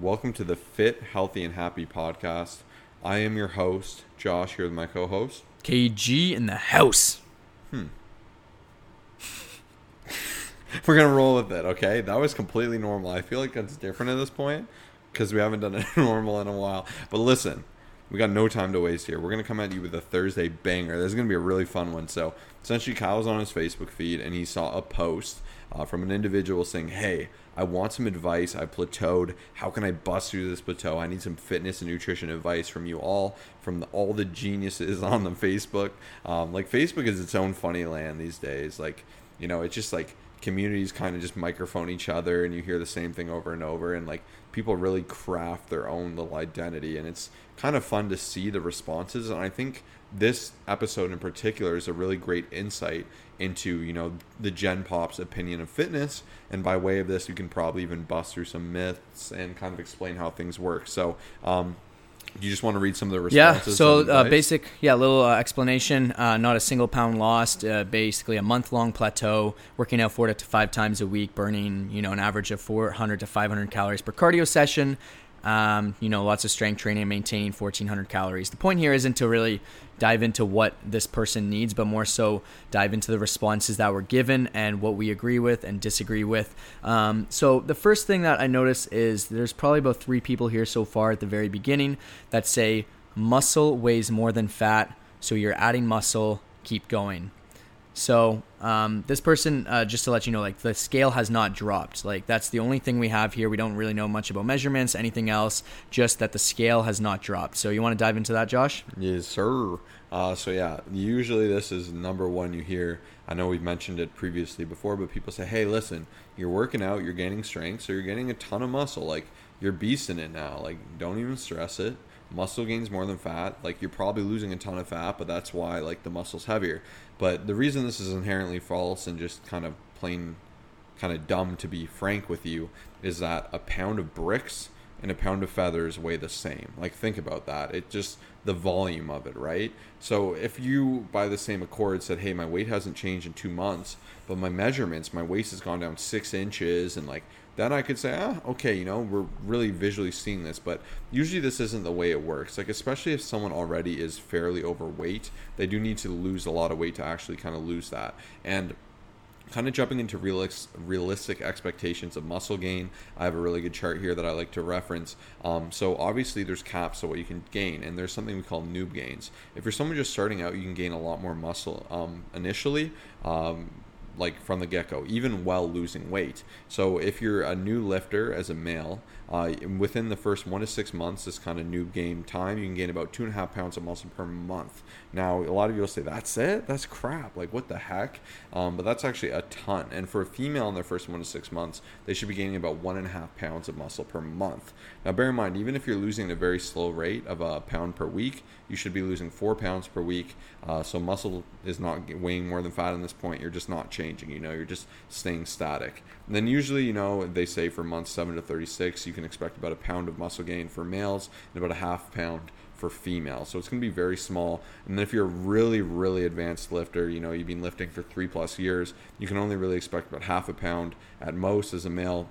Welcome to the Fit, Healthy, and Happy podcast. I am your host, Josh, here with my co host. KG in the house. Hmm. We're going to roll with it, okay? That was completely normal. I feel like that's different at this point because we haven't done it normal in a while. But listen, we got no time to waste here. We're going to come at you with a Thursday banger. This is going to be a really fun one. So, essentially, Kyle was on his Facebook feed and he saw a post uh, from an individual saying, Hey, I want some advice. I plateaued. How can I bust through this plateau? I need some fitness and nutrition advice from you all, from the, all the geniuses on the Facebook. Um, like, Facebook is its own funny land these days. Like, you know, it's just like communities kind of just microphone each other and you hear the same thing over and over and like people really craft their own little identity and it's kind of fun to see the responses and i think this episode in particular is a really great insight into you know the gen pop's opinion of fitness and by way of this you can probably even bust through some myths and kind of explain how things work. So um, you just want to read some of the responses? Yeah. So uh, basic, yeah, little uh, explanation. Uh, not a single pound lost. Uh, basically, a month long plateau. Working out four to five times a week, burning you know an average of 400 to 500 calories per cardio session. Um, you know, lots of strength training, maintaining 1,400 calories. The point here isn't to really dive into what this person needs, but more so dive into the responses that were given and what we agree with and disagree with. Um, so, the first thing that I notice is there's probably about three people here so far at the very beginning that say muscle weighs more than fat, so you're adding muscle, keep going. So um, this person, uh, just to let you know, like the scale has not dropped. Like that's the only thing we have here. We don't really know much about measurements, anything else. Just that the scale has not dropped. So you want to dive into that, Josh? Yes, sir. Uh, so yeah, usually this is number one you hear. I know we've mentioned it previously before, but people say, "Hey, listen, you're working out, you're gaining strength, so you're getting a ton of muscle. Like you're beasting it now. Like don't even stress it." Muscle gains more than fat like you're probably losing a ton of fat but that's why like the muscle's heavier. But the reason this is inherently false and just kind of plain kind of dumb to be frank with you is that a pound of bricks and a pound of feathers weigh the same. Like think about that. It just the volume of it right? So if you by the same accord said hey my weight hasn't changed in two months but my measurements my waist has gone down six inches and like then I could say, ah, okay, you know, we're really visually seeing this. But usually this isn't the way it works. Like, especially if someone already is fairly overweight, they do need to lose a lot of weight to actually kind of lose that. And kind of jumping into realistic expectations of muscle gain. I have a really good chart here that I like to reference. Um, so obviously there's caps of what you can gain, and there's something we call noob gains. If you're someone just starting out, you can gain a lot more muscle um, initially. Um, like from the get go, even while losing weight. So if you're a new lifter as a male, uh, within the first one to six months, this kind of noob gain time, you can gain about two and a half pounds of muscle per month. Now, a lot of you will say, that's it? That's crap. Like, what the heck? Um, but that's actually a ton. And for a female in their first one to six months, they should be gaining about one and a half pounds of muscle per month. Now, bear in mind, even if you're losing at a very slow rate of a pound per week, you should be losing four pounds per week. Uh, so muscle is not weighing more than fat in this point. You're just not changing. You know, you're just staying static. And then usually, you know, they say for months seven to 36, you can expect about a pound of muscle gain for males and about a half pound for females. So it's going to be very small. And then if you're a really, really advanced lifter, you know, you've been lifting for three plus years, you can only really expect about half a pound at most as a male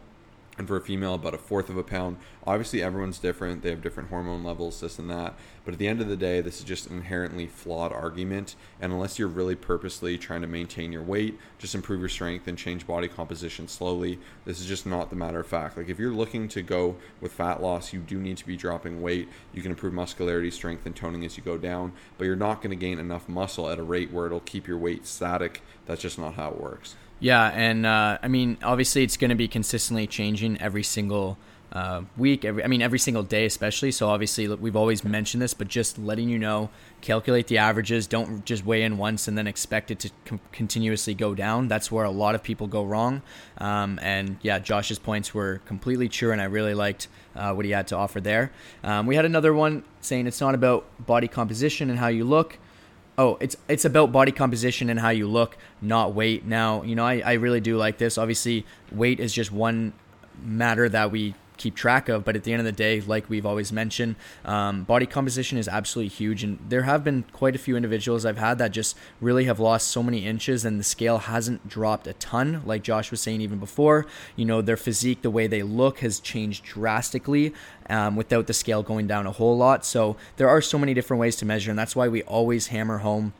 and for a female about a fourth of a pound. Obviously everyone's different. They have different hormone levels this and that. But at the end of the day this is just an inherently flawed argument. And unless you're really purposely trying to maintain your weight just improve your strength and change body composition slowly this is just not the matter of fact. Like if you're looking to go with fat loss you do need to be dropping weight. You can improve muscularity strength and toning as you go down. But you're not going to gain enough muscle at a rate where it'll keep your weight static. That's just not how it works yeah, and uh, I mean, obviously, it's going to be consistently changing every single uh, week. Every, I mean, every single day, especially. So obviously, we've always mentioned this, but just letting you know, calculate the averages. Don't just weigh in once and then expect it to com- continuously go down. That's where a lot of people go wrong. Um, and yeah, Josh's points were completely true, and I really liked uh, what he had to offer there. Um, we had another one saying it's not about body composition and how you look oh, it's it's about body composition and how you look, not weight. Now, you know, I, I really do like this. Obviously, weight is just one matter that we keep track of. But at the end of the day, like we've always mentioned, um, body composition is absolutely huge. And there have been quite a few individuals I've had that just really have lost so many inches and the scale hasn't dropped a ton. Like Josh was saying even before, you know, their physique, the way they look has changed drastically um, without the scale going down a whole lot. So there are so many different ways to measure. And that's why we always hammer home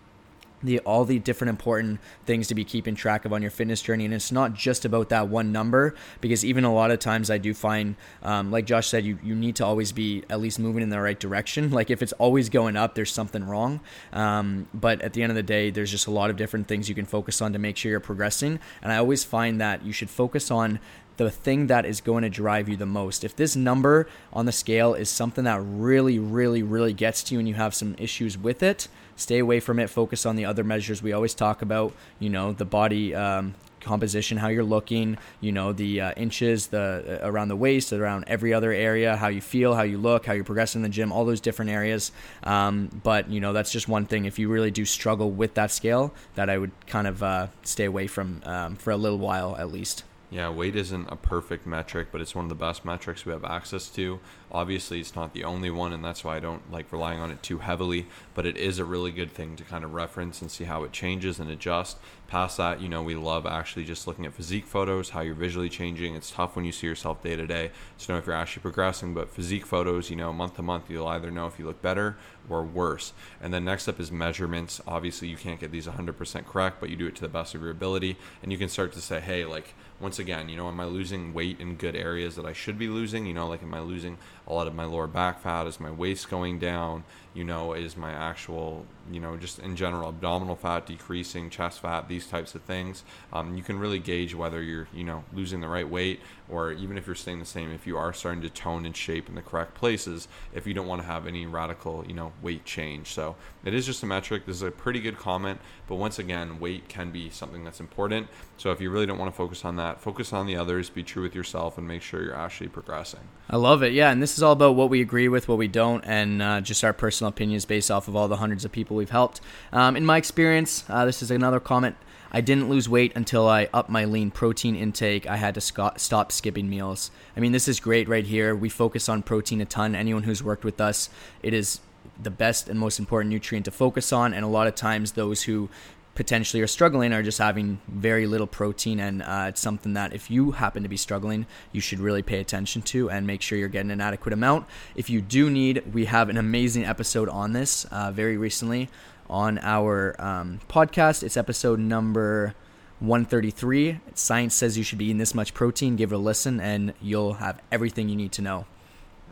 the all the different important things to be keeping track of on your fitness journey. And it's not just about that one number because even a lot of times i do find um, like josh said you, you need to always be at least moving in the right direction. Like if it's always going up there's something wrong. Um, but at the end of the day there's just a lot of different things you can focus on to make sure you're progressing. And i always find that you should focus on the thing that is going to drive you the most. If this number on the scale is something that really, really, really gets to you and you have some issues with it, stay away from it. Focus on the other measures we always talk about. You know, the body um, composition, how you're looking. You know, the uh, inches, the uh, around the waist, around every other area, how you feel, how you look, how you're progressing in the gym, all those different areas. Um, but you know, that's just one thing. If you really do struggle with that scale, that I would kind of uh, stay away from um, for a little while at least. Yeah, weight isn't a perfect metric, but it's one of the best metrics we have access to. Obviously, it's not the only one, and that's why I don't like relying on it too heavily, but it is a really good thing to kind of reference and see how it changes and adjust. Past that, you know, we love actually just looking at physique photos, how you're visually changing. It's tough when you see yourself day to day to know if you're actually progressing, but physique photos, you know, month to month, you'll either know if you look better or worse. And then next up is measurements. Obviously, you can't get these 100% correct, but you do it to the best of your ability, and you can start to say, hey, like, once again, you know, am I losing weight in good areas that I should be losing? You know, like, am I losing a lot of my lower back fat? Is my waist going down? You know, is my actual, you know, just in general abdominal fat decreasing, chest fat, these types of things. Um, you can really gauge whether you're, you know, losing the right weight or even if you're staying the same, if you are starting to tone and shape in the correct places, if you don't want to have any radical, you know, weight change. So it is just a metric. This is a pretty good comment, but once again, weight can be something that's important. So if you really don't want to focus on that, focus on the others, be true with yourself, and make sure you're actually progressing. I love it. Yeah, and this is all about what we agree with, what we don't, and uh, just our personal opinions based off of all the hundreds of people we've helped. Um, in my experience, uh, this is another comment. I didn't lose weight until I upped my lean protein intake. I had to sc- stop skipping meals. I mean, this is great right here. We focus on protein a ton. Anyone who's worked with us, it is the best and most important nutrient to focus on. And a lot of times, those who potentially are struggling are just having very little protein. And uh, it's something that if you happen to be struggling you should really pay attention to and make sure you're getting an adequate amount. If you do need we have an amazing episode on this uh, very recently on our um, podcast. It's episode number 133 science says you should be eating this much protein. Give it a listen and you'll have everything you need to know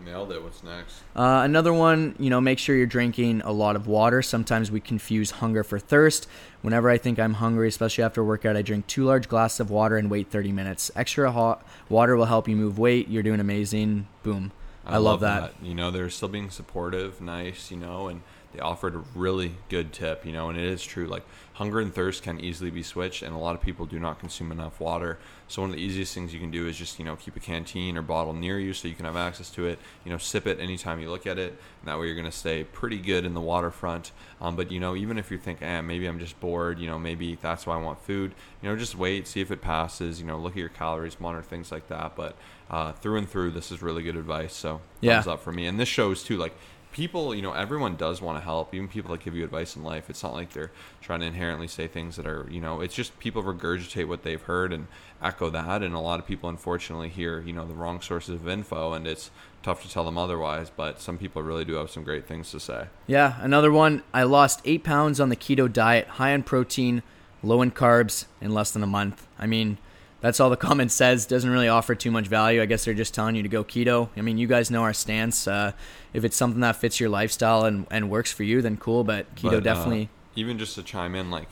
Nailed it. What's next? uh, another one, you know, make sure you're drinking a lot of water. Sometimes we confuse hunger for thirst. Whenever I think I'm hungry, especially after a workout, I drink two large glasses of water and wait 30 minutes. Extra hot water will help you move weight. You're doing amazing. Boom. I, love, that. You know, they're still being supportive, nice, you know, and they offered a really good tip, you know, and it is true. Like hunger and thirst can easily be switched, and a lot of people do not consume enough water. So one of the easiest things you can do is just you know keep a canteen or bottle near you so you can have access to it. You know, sip it anytime you look at it, and that way you're going to stay pretty good in the waterfront. Um, but you know, even if you think, eh, maybe I'm just bored, you know, maybe that's why I want food. You know, just wait, see if it passes. You know, look at your calories, monitor things like that. But uh, through and through, this is really good advice. So Yeah. thumbs up for me. And this shows too, like people, you know, everyone does want to help. Even people that give you advice in life, it's not like they're trying to inherently say things that are, you know, it's just people regurgitate what they've heard and echo that. And a lot of people, unfortunately, hear, you know, the wrong sources of info, and it's tough to tell them otherwise. But some people really do have some great things to say. Yeah, another one. I lost eight pounds on the keto diet, high in protein, low in carbs, in less than a month. I mean, that's all the comment says. Doesn't really offer too much value. I guess they're just telling you to go keto. I mean, you guys know our stance. Uh, if it's something that fits your lifestyle and, and works for you, then cool. But keto But, uh, definitely. even just to chime in, like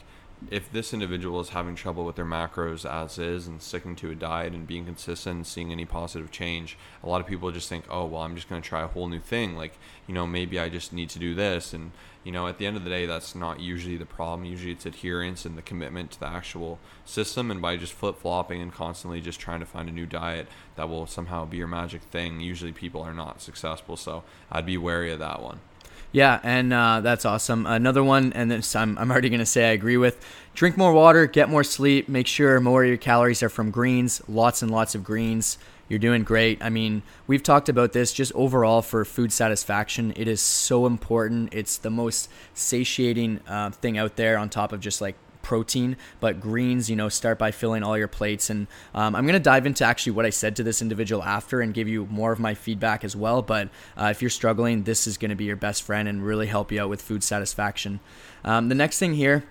if this individual is having trouble with their macros as is and sticking to a diet and being consistent and seeing any positive change, a lot of people just think, oh, well, I'm just going to try a whole new thing. Like, you know, maybe I just need to do this. And, you know, at the end of the day, that's not usually the problem. Usually it's adherence and the commitment to the actual system. And by just flip flopping and constantly just trying to find a new diet that will somehow be your magic thing, usually people are not successful. So I'd be wary of that one. Yeah, and uh, that's awesome. Another one, and this I'm, I'm already going to say I agree with. Drink more water, get more sleep, make sure more of your calories are from greens, lots and lots of greens. You're doing great. I mean, we've talked about this just overall for food satisfaction. It is so important. It's the most satiating uh, thing out there on top of just like protein, but greens, you know, start by filling all your plates. And um, I'm going to dive into actually what I said to this individual after and give you more of my feedback as well. But uh, if you're struggling, this is going to be your best friend and really help you out with food satisfaction. Um, the next thing here,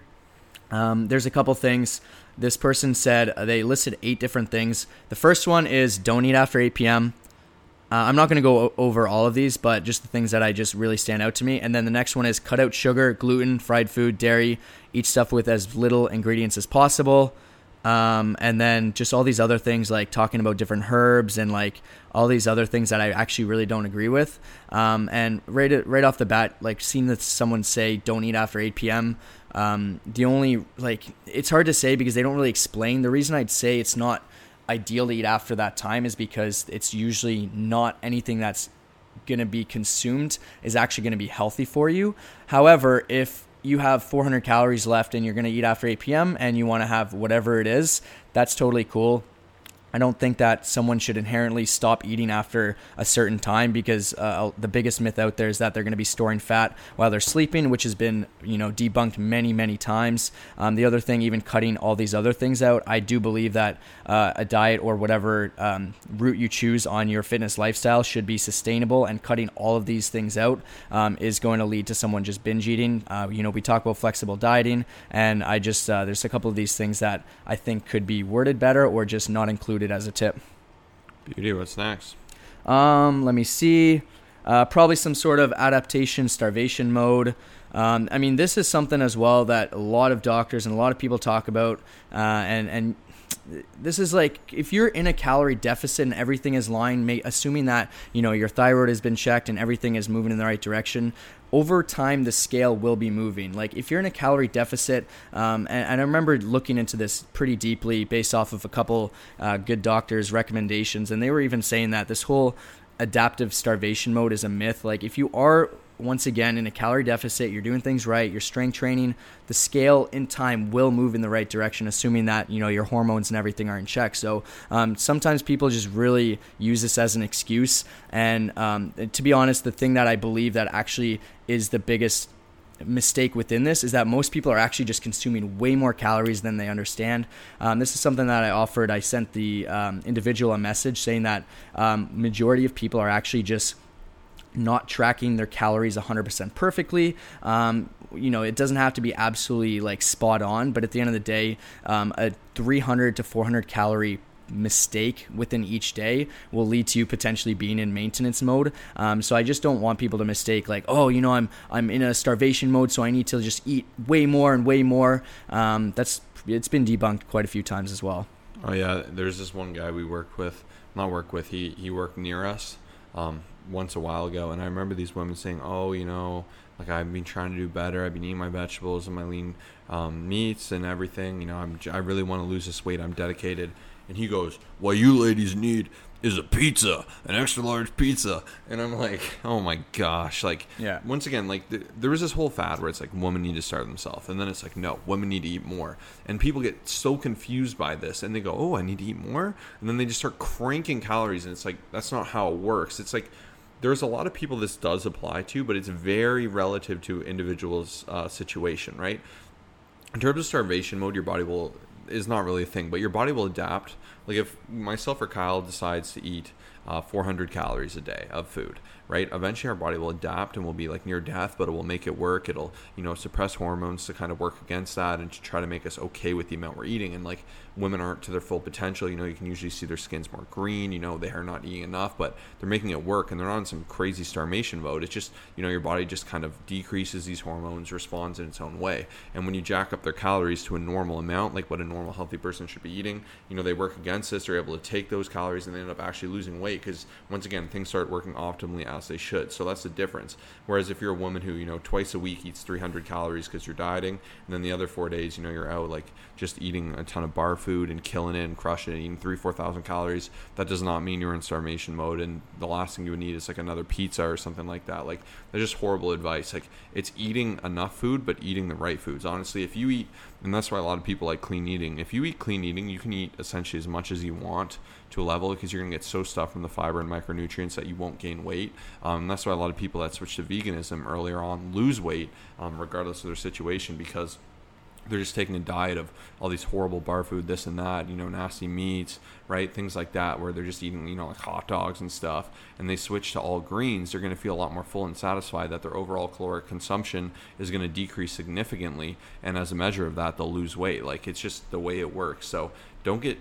um, there's a couple things. This person said uh, they listed eight different things. The first one is don't eat after 8 p.m. Uh, I'm not going to go o- over all of these, but just the things that I just really stand out to me. And then the next one is cut out sugar, gluten, fried food, dairy. Eat stuff with as little ingredients as possible. Um, and then just all these other things like talking about different herbs and like all these other things that I actually really don't agree with. Um, and right right off the bat, like seeing that someone say don't eat after 8 p.m. Um, the only like it's hard to say because they don't really explain. The reason I'd say it's not ideal to eat after that time is because it's usually not anything that's going to be consumed is actually going to be healthy for you. However, if you have 400 calories left and you're going to eat after 8 p.m. and you want to have whatever it is, that's totally cool. I don't think that someone should inherently stop eating after a certain time because uh, the biggest myth out there is that they're going to be storing fat while they're sleeping, which has been you know debunked many many times. Um, the other thing, even cutting all these other things out, I do believe that uh, a diet or whatever um, route you choose on your fitness lifestyle should be sustainable, and cutting all of these things out um, is going to lead to someone just binge eating. Uh, you know, we talk about flexible dieting, and I just uh, there's a couple of these things that I think could be worded better or just not included as a tip. Beauty. What's next? Um, let me see. Uh, probably some sort of adaptation starvation mode. Um, I mean, this is something as well that a lot of doctors and a lot of people talk about, uh, and and this is like if you're in a calorie deficit and everything is lying, assuming that you know your thyroid has been checked and everything is moving in the right direction. Over time, the scale will be moving. Like if you're in a calorie deficit, um, and, and, I remember looking into this pretty deeply based off of a couple uh, good doctors' recommendations, and they were even saying that this whole adaptive starvation mode is a myth. Like if you are once again in a calorie deficit, you're doing things right, you're strength training, the scale in time will move in the right direction, assuming that you know your hormones and everything are in check. So um, sometimes people just really use this as an excuse. And um, to be honest, the thing that I believe that actually is the biggest mistake within this is that most people are actually just consuming way more calories than they understand. Um, this is something that I offered. I sent the um, individual a message saying that um, majority of people are actually just not tracking their calories 100% perfectly. Um, you know, it doesn't have to be absolutely like spot on, but at the end of the day, um, a 300 to 400 calorie mistake within each day will lead to you potentially being in maintenance mode. Um, so I just don't want people to mistake like, oh, you know, I'm I'm in a starvation mode, so I need to just eat way more and way more. Um, that's it's been debunked quite a few times as well. Oh yeah, there's this one guy we work with, not work with. He he worked near us. Um, once a while ago, and I remember these women saying, "Oh, you know, like I've been trying to do better. I've been eating my vegetables and my lean um, meats and everything. You know, I'm I really want to lose this weight. I'm dedicated." And he goes, "What you ladies need is a pizza, an extra large pizza. And I'm like, oh my gosh. Like, yeah. once again, like, th- there was this whole fad where it's like women need to starve themselves. And then it's like, no, women need to eat more. And people get so confused by this and they go, oh, I need to eat more. And then they just start cranking calories. And it's like, that's not how it works. It's like, there's a lot of people this does apply to, but it's very relative to individuals' uh, situation, right? In terms of starvation mode, your body will is not really a thing, but your body will adapt. Like if myself or Kyle decides to eat uh, 400 calories a day of food, right? Eventually, our body will adapt and will be like near death, but it will make it work. It'll, you know, suppress hormones to kind of work against that and to try to make us okay with the amount we're eating. And like women aren't to their full potential, you know, you can usually see their skin's more green, you know, they are not eating enough, but they're making it work and they're in some crazy starvation mode. It's just, you know, your body just kind of decreases these hormones, responds in its own way. And when you jack up their calories to a normal amount, like what a normal healthy person should be eating, you know, they work against this, they're able to take those calories and they end up actually losing weight because once again, things start working optimally as they should. So that's the difference. Whereas if you're a woman who, you know, twice a week eats 300 calories because you're dieting, and then the other four days, you know, you're out like just eating a ton of bar food and killing it and crushing it, eating three, 4,000 calories, that does not mean you're in starvation mode. And the last thing you would need is like another pizza or something like that. Like, that's just horrible advice. Like, it's eating enough food, but eating the right foods. Honestly, if you eat, and that's why a lot of people like clean eating, if you eat clean eating, you can eat essentially as much as you want to a level because you're going to get so stuffed from the fiber and micronutrients that you won't gain weight. Um, that's why a lot of people that switch to veganism earlier on lose weight, um, regardless of their situation, because they're just taking a diet of all these horrible bar food, this and that, you know, nasty meats, right? Things like that, where they're just eating, you know, like hot dogs and stuff, and they switch to all greens, they're going to feel a lot more full and satisfied that their overall caloric consumption is going to decrease significantly. And as a measure of that, they'll lose weight. Like it's just the way it works. So don't get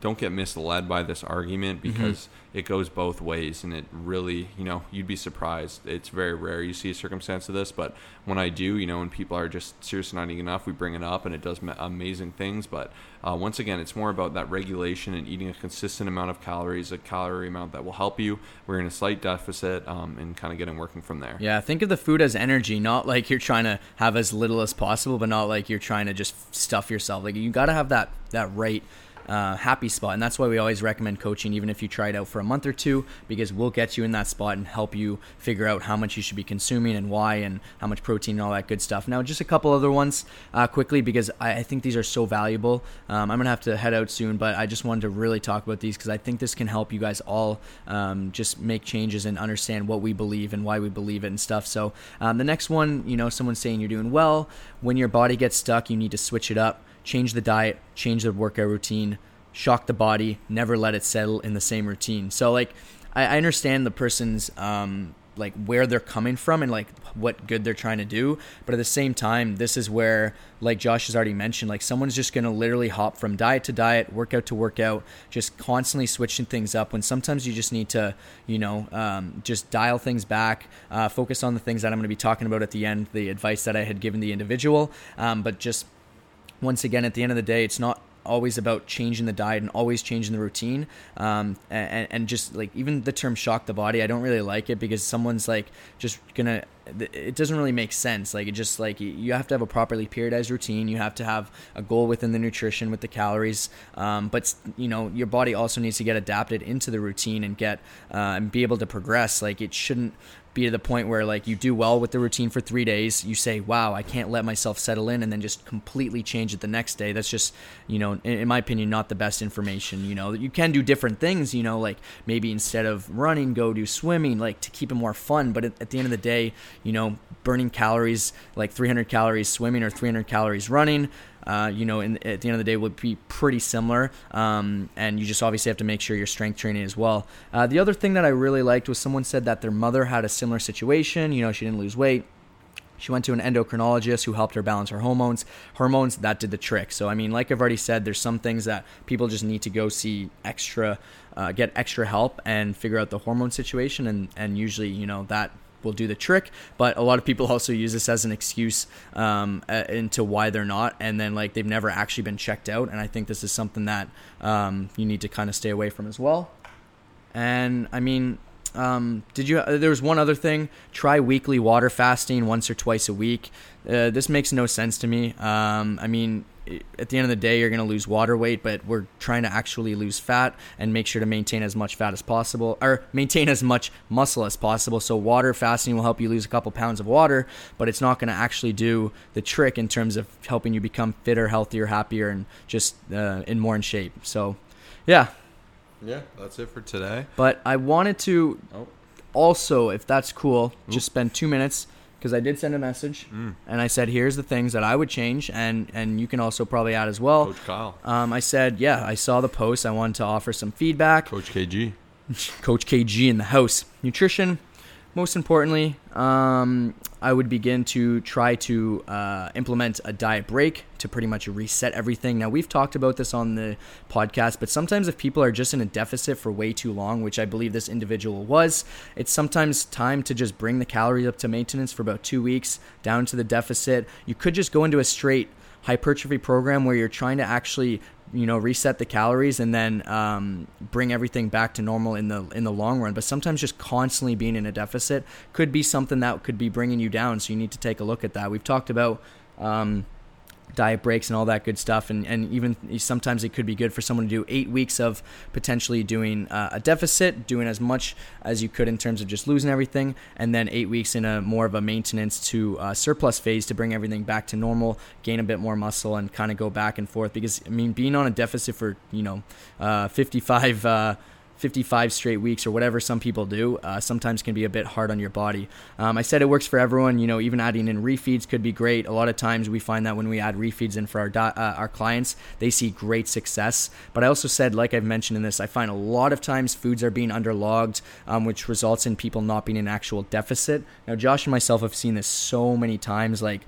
don't get misled by this argument Mm-hmm. because mm-hmm. it goes both ways and it really you know you'd be surprised it's very rare you see a circumstance of this but when i do you know when people are just seriously not eating enough we bring it up and it does amazing things but uh, once again it's more about that regulation and eating a consistent amount of calories a calorie amount that will help you we're in a slight deficit um, and kind of getting working from there Yeah, think of the food as energy, not like you're trying to have as little as possible, but not like you're trying to just stuff yourself. Like you got to have that that right uh, happy spot, and that's why we always recommend coaching, even if you try it out for a month or two, because we'll get you in that spot and help you figure out how much you should be consuming and why, and how much protein and all that good stuff. Now, just a couple other ones uh, quickly because I, I think these are so valuable. Um, I'm gonna have to head out soon, but I just wanted to really talk about these because I think this can help you guys all um, just make changes and understand what we believe and why we believe it and stuff. So um, the next one, you know, someone's saying you're doing well. When your body gets stuck, you need to switch it up change the diet, change the workout routine, shock the body, never let it settle in the same routine. So like I, I understand the person's um like where they're coming from and like what good they're trying to do, but at the same time, this is where like Josh has already mentioned, like someone's just gonna literally hop from diet to diet, workout to workout, just constantly switching things up. When sometimes you just need to, you know, um, just dial things back, uh, focus on the things that I'm gonna be talking about at the end, the advice that I had given the individual, um, but just once again, at the end of the day, it's not always about changing the diet and always changing the routine. Um, and, and just like even the term shock the body, I don't really like it because someone's like just gonna, it doesn't really make sense. Like it just like you have to have a properly periodized routine. You have to have a goal within the nutrition with the calories. Um, but you know, your body also needs to get adapted into the routine and get, uh, and be able to progress. Like it shouldn't, be to the point where like you do well with the routine for three days you say wow i can't let myself settle in and then just completely change it the next day that's just you know in, in, my opinion not the best information you know you can do different things you know like maybe instead of running go do swimming like to keep it more fun but at, at the end of the day you know burning calories like 300 calories swimming or 300 calories running uh, you know, in, at the end of the day, would be pretty similar. Um, and you just obviously have to make sure you're strength training as well. Uh, the other thing that I really liked was someone said that their mother had a similar situation. You know, she didn't lose weight. She went to an endocrinologist who helped her balance her hormones. Hormones that did the trick. So I mean, like I've already said, there's some things that people just need to go see extra, uh, get extra help and figure out the hormone situation. And and usually, you know, that will do the trick. But a lot of people also use this as an excuse um, into why they're not, and then like they've never actually been checked out. And I think this is something that um, you need to kind of stay away from as well. And I mean, um, did you? Uh, there was one other thing. Try weekly water fasting once or twice a week. Uh, this makes no sense to me. Um, I mean, at the end of the day, you're going to lose water weight, but we're trying to actually lose fat and make sure to maintain as much fat as possible, or maintain as much muscle as possible. So, water fasting will help you lose a couple pounds of water, but it's not going to actually do the trick in terms of helping you become fitter, healthier, happier, and just uh, in more in shape. So, yeah. Yeah, that's it for today. But I wanted to Oh. also, if that's cool, just spend two minutes because I did send a message Mm. and I said, "Here's the things that I would change," and and you can also probably add as well. Coach Kyle, Um, I said, "Yeah, I saw the post. I wanted to offer some feedback." Coach KG. Coach KG in the house. Nutrition. Most importantly, um, I would begin to try to uh, implement a diet break to pretty much reset everything. Now, we've talked about this on the podcast, but sometimes if people are just in a deficit for way too long, which I believe this individual was, it's sometimes time to just bring the calories up to maintenance for about two weeks, down to the deficit. You could just go into a straight hypertrophy program where you're trying to actually you know reset the calories and then um, bring everything back to normal in the in the long run. But sometimes just constantly being in a deficit could be something that could be bringing you down. So you need to take a look at that. We've talked about um, diet breaks and all that good stuff. And, and even sometimes it could be good for someone to do eight weeks of potentially doing uh, a deficit, doing as much as you could in terms of just losing everything, and then eight weeks in a more of a maintenance to uh, surplus phase to bring everything back to normal, gain a bit more muscle, and kind of go back and forth. Because, I mean, being on a deficit for, you know, uh, 55 uh, 55 straight weeks or whatever some people do uh, sometimes can be a bit hard on your body. Um, I said it works for everyone. You know, even adding in refeeds could be great. A lot of times we find that when we add refeeds in for our uh, our clients, they see great success. But I also said, like I've mentioned in this, I find a lot of times foods are being underlogged, um, which results in people not being in actual deficit. Now, Josh and myself have seen this so many times, like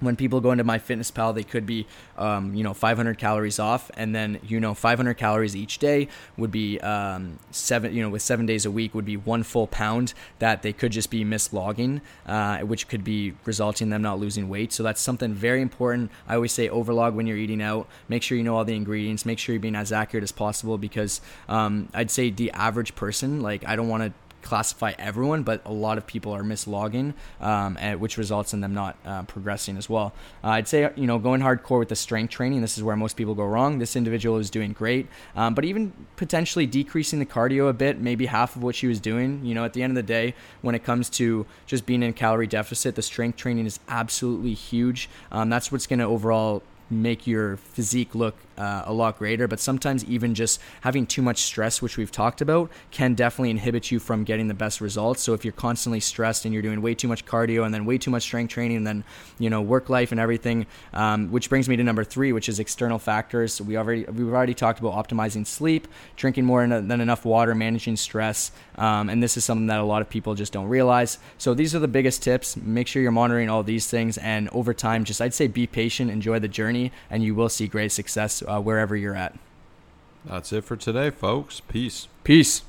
when people go into MyFitnessPal, they could be, um, you know, 500 calories off, and then you know, 500 calories each day would be um, seven, you know, with seven days a week would be one full pound that they could just be mislogging, uh, which could be resulting in them not losing weight. So that's something very important. I always say overlog when you're eating out. Make sure you know all the ingredients. Make sure you're being as accurate as possible because um, I'd say the average person, like, I don't want to classify everyone, but a lot of people are mislogging, um, and, which results in them not uh, progressing as well. Uh, I'd say you know going hardcore with the strength training. This is where most people go wrong. This individual is doing great, um, but even potentially decreasing the cardio a bit, maybe half of what she was doing. You know, at the end of the day, when it comes to just being in calorie deficit, the strength training is absolutely huge. Um, that's what's going to overall make your physique look uh, a lot greater. But sometimes even just having too much stress, which we've talked about, can definitely inhibit you from getting the best results. So if you're constantly stressed and you're doing way too much cardio and then way too much strength training and then you know work life and everything, um, which brings me to number three, which is external factors. We already we've already talked about optimizing sleep, drinking more than enough water, managing stress, um, and this is something that a lot of people just don't realize. So these are the biggest tips. Make sure you're monitoring all these things, and over time, just I'd say be patient, enjoy the journey, and you will see great success uh, wherever you're at. That's it for today, folks. Peace. Peace.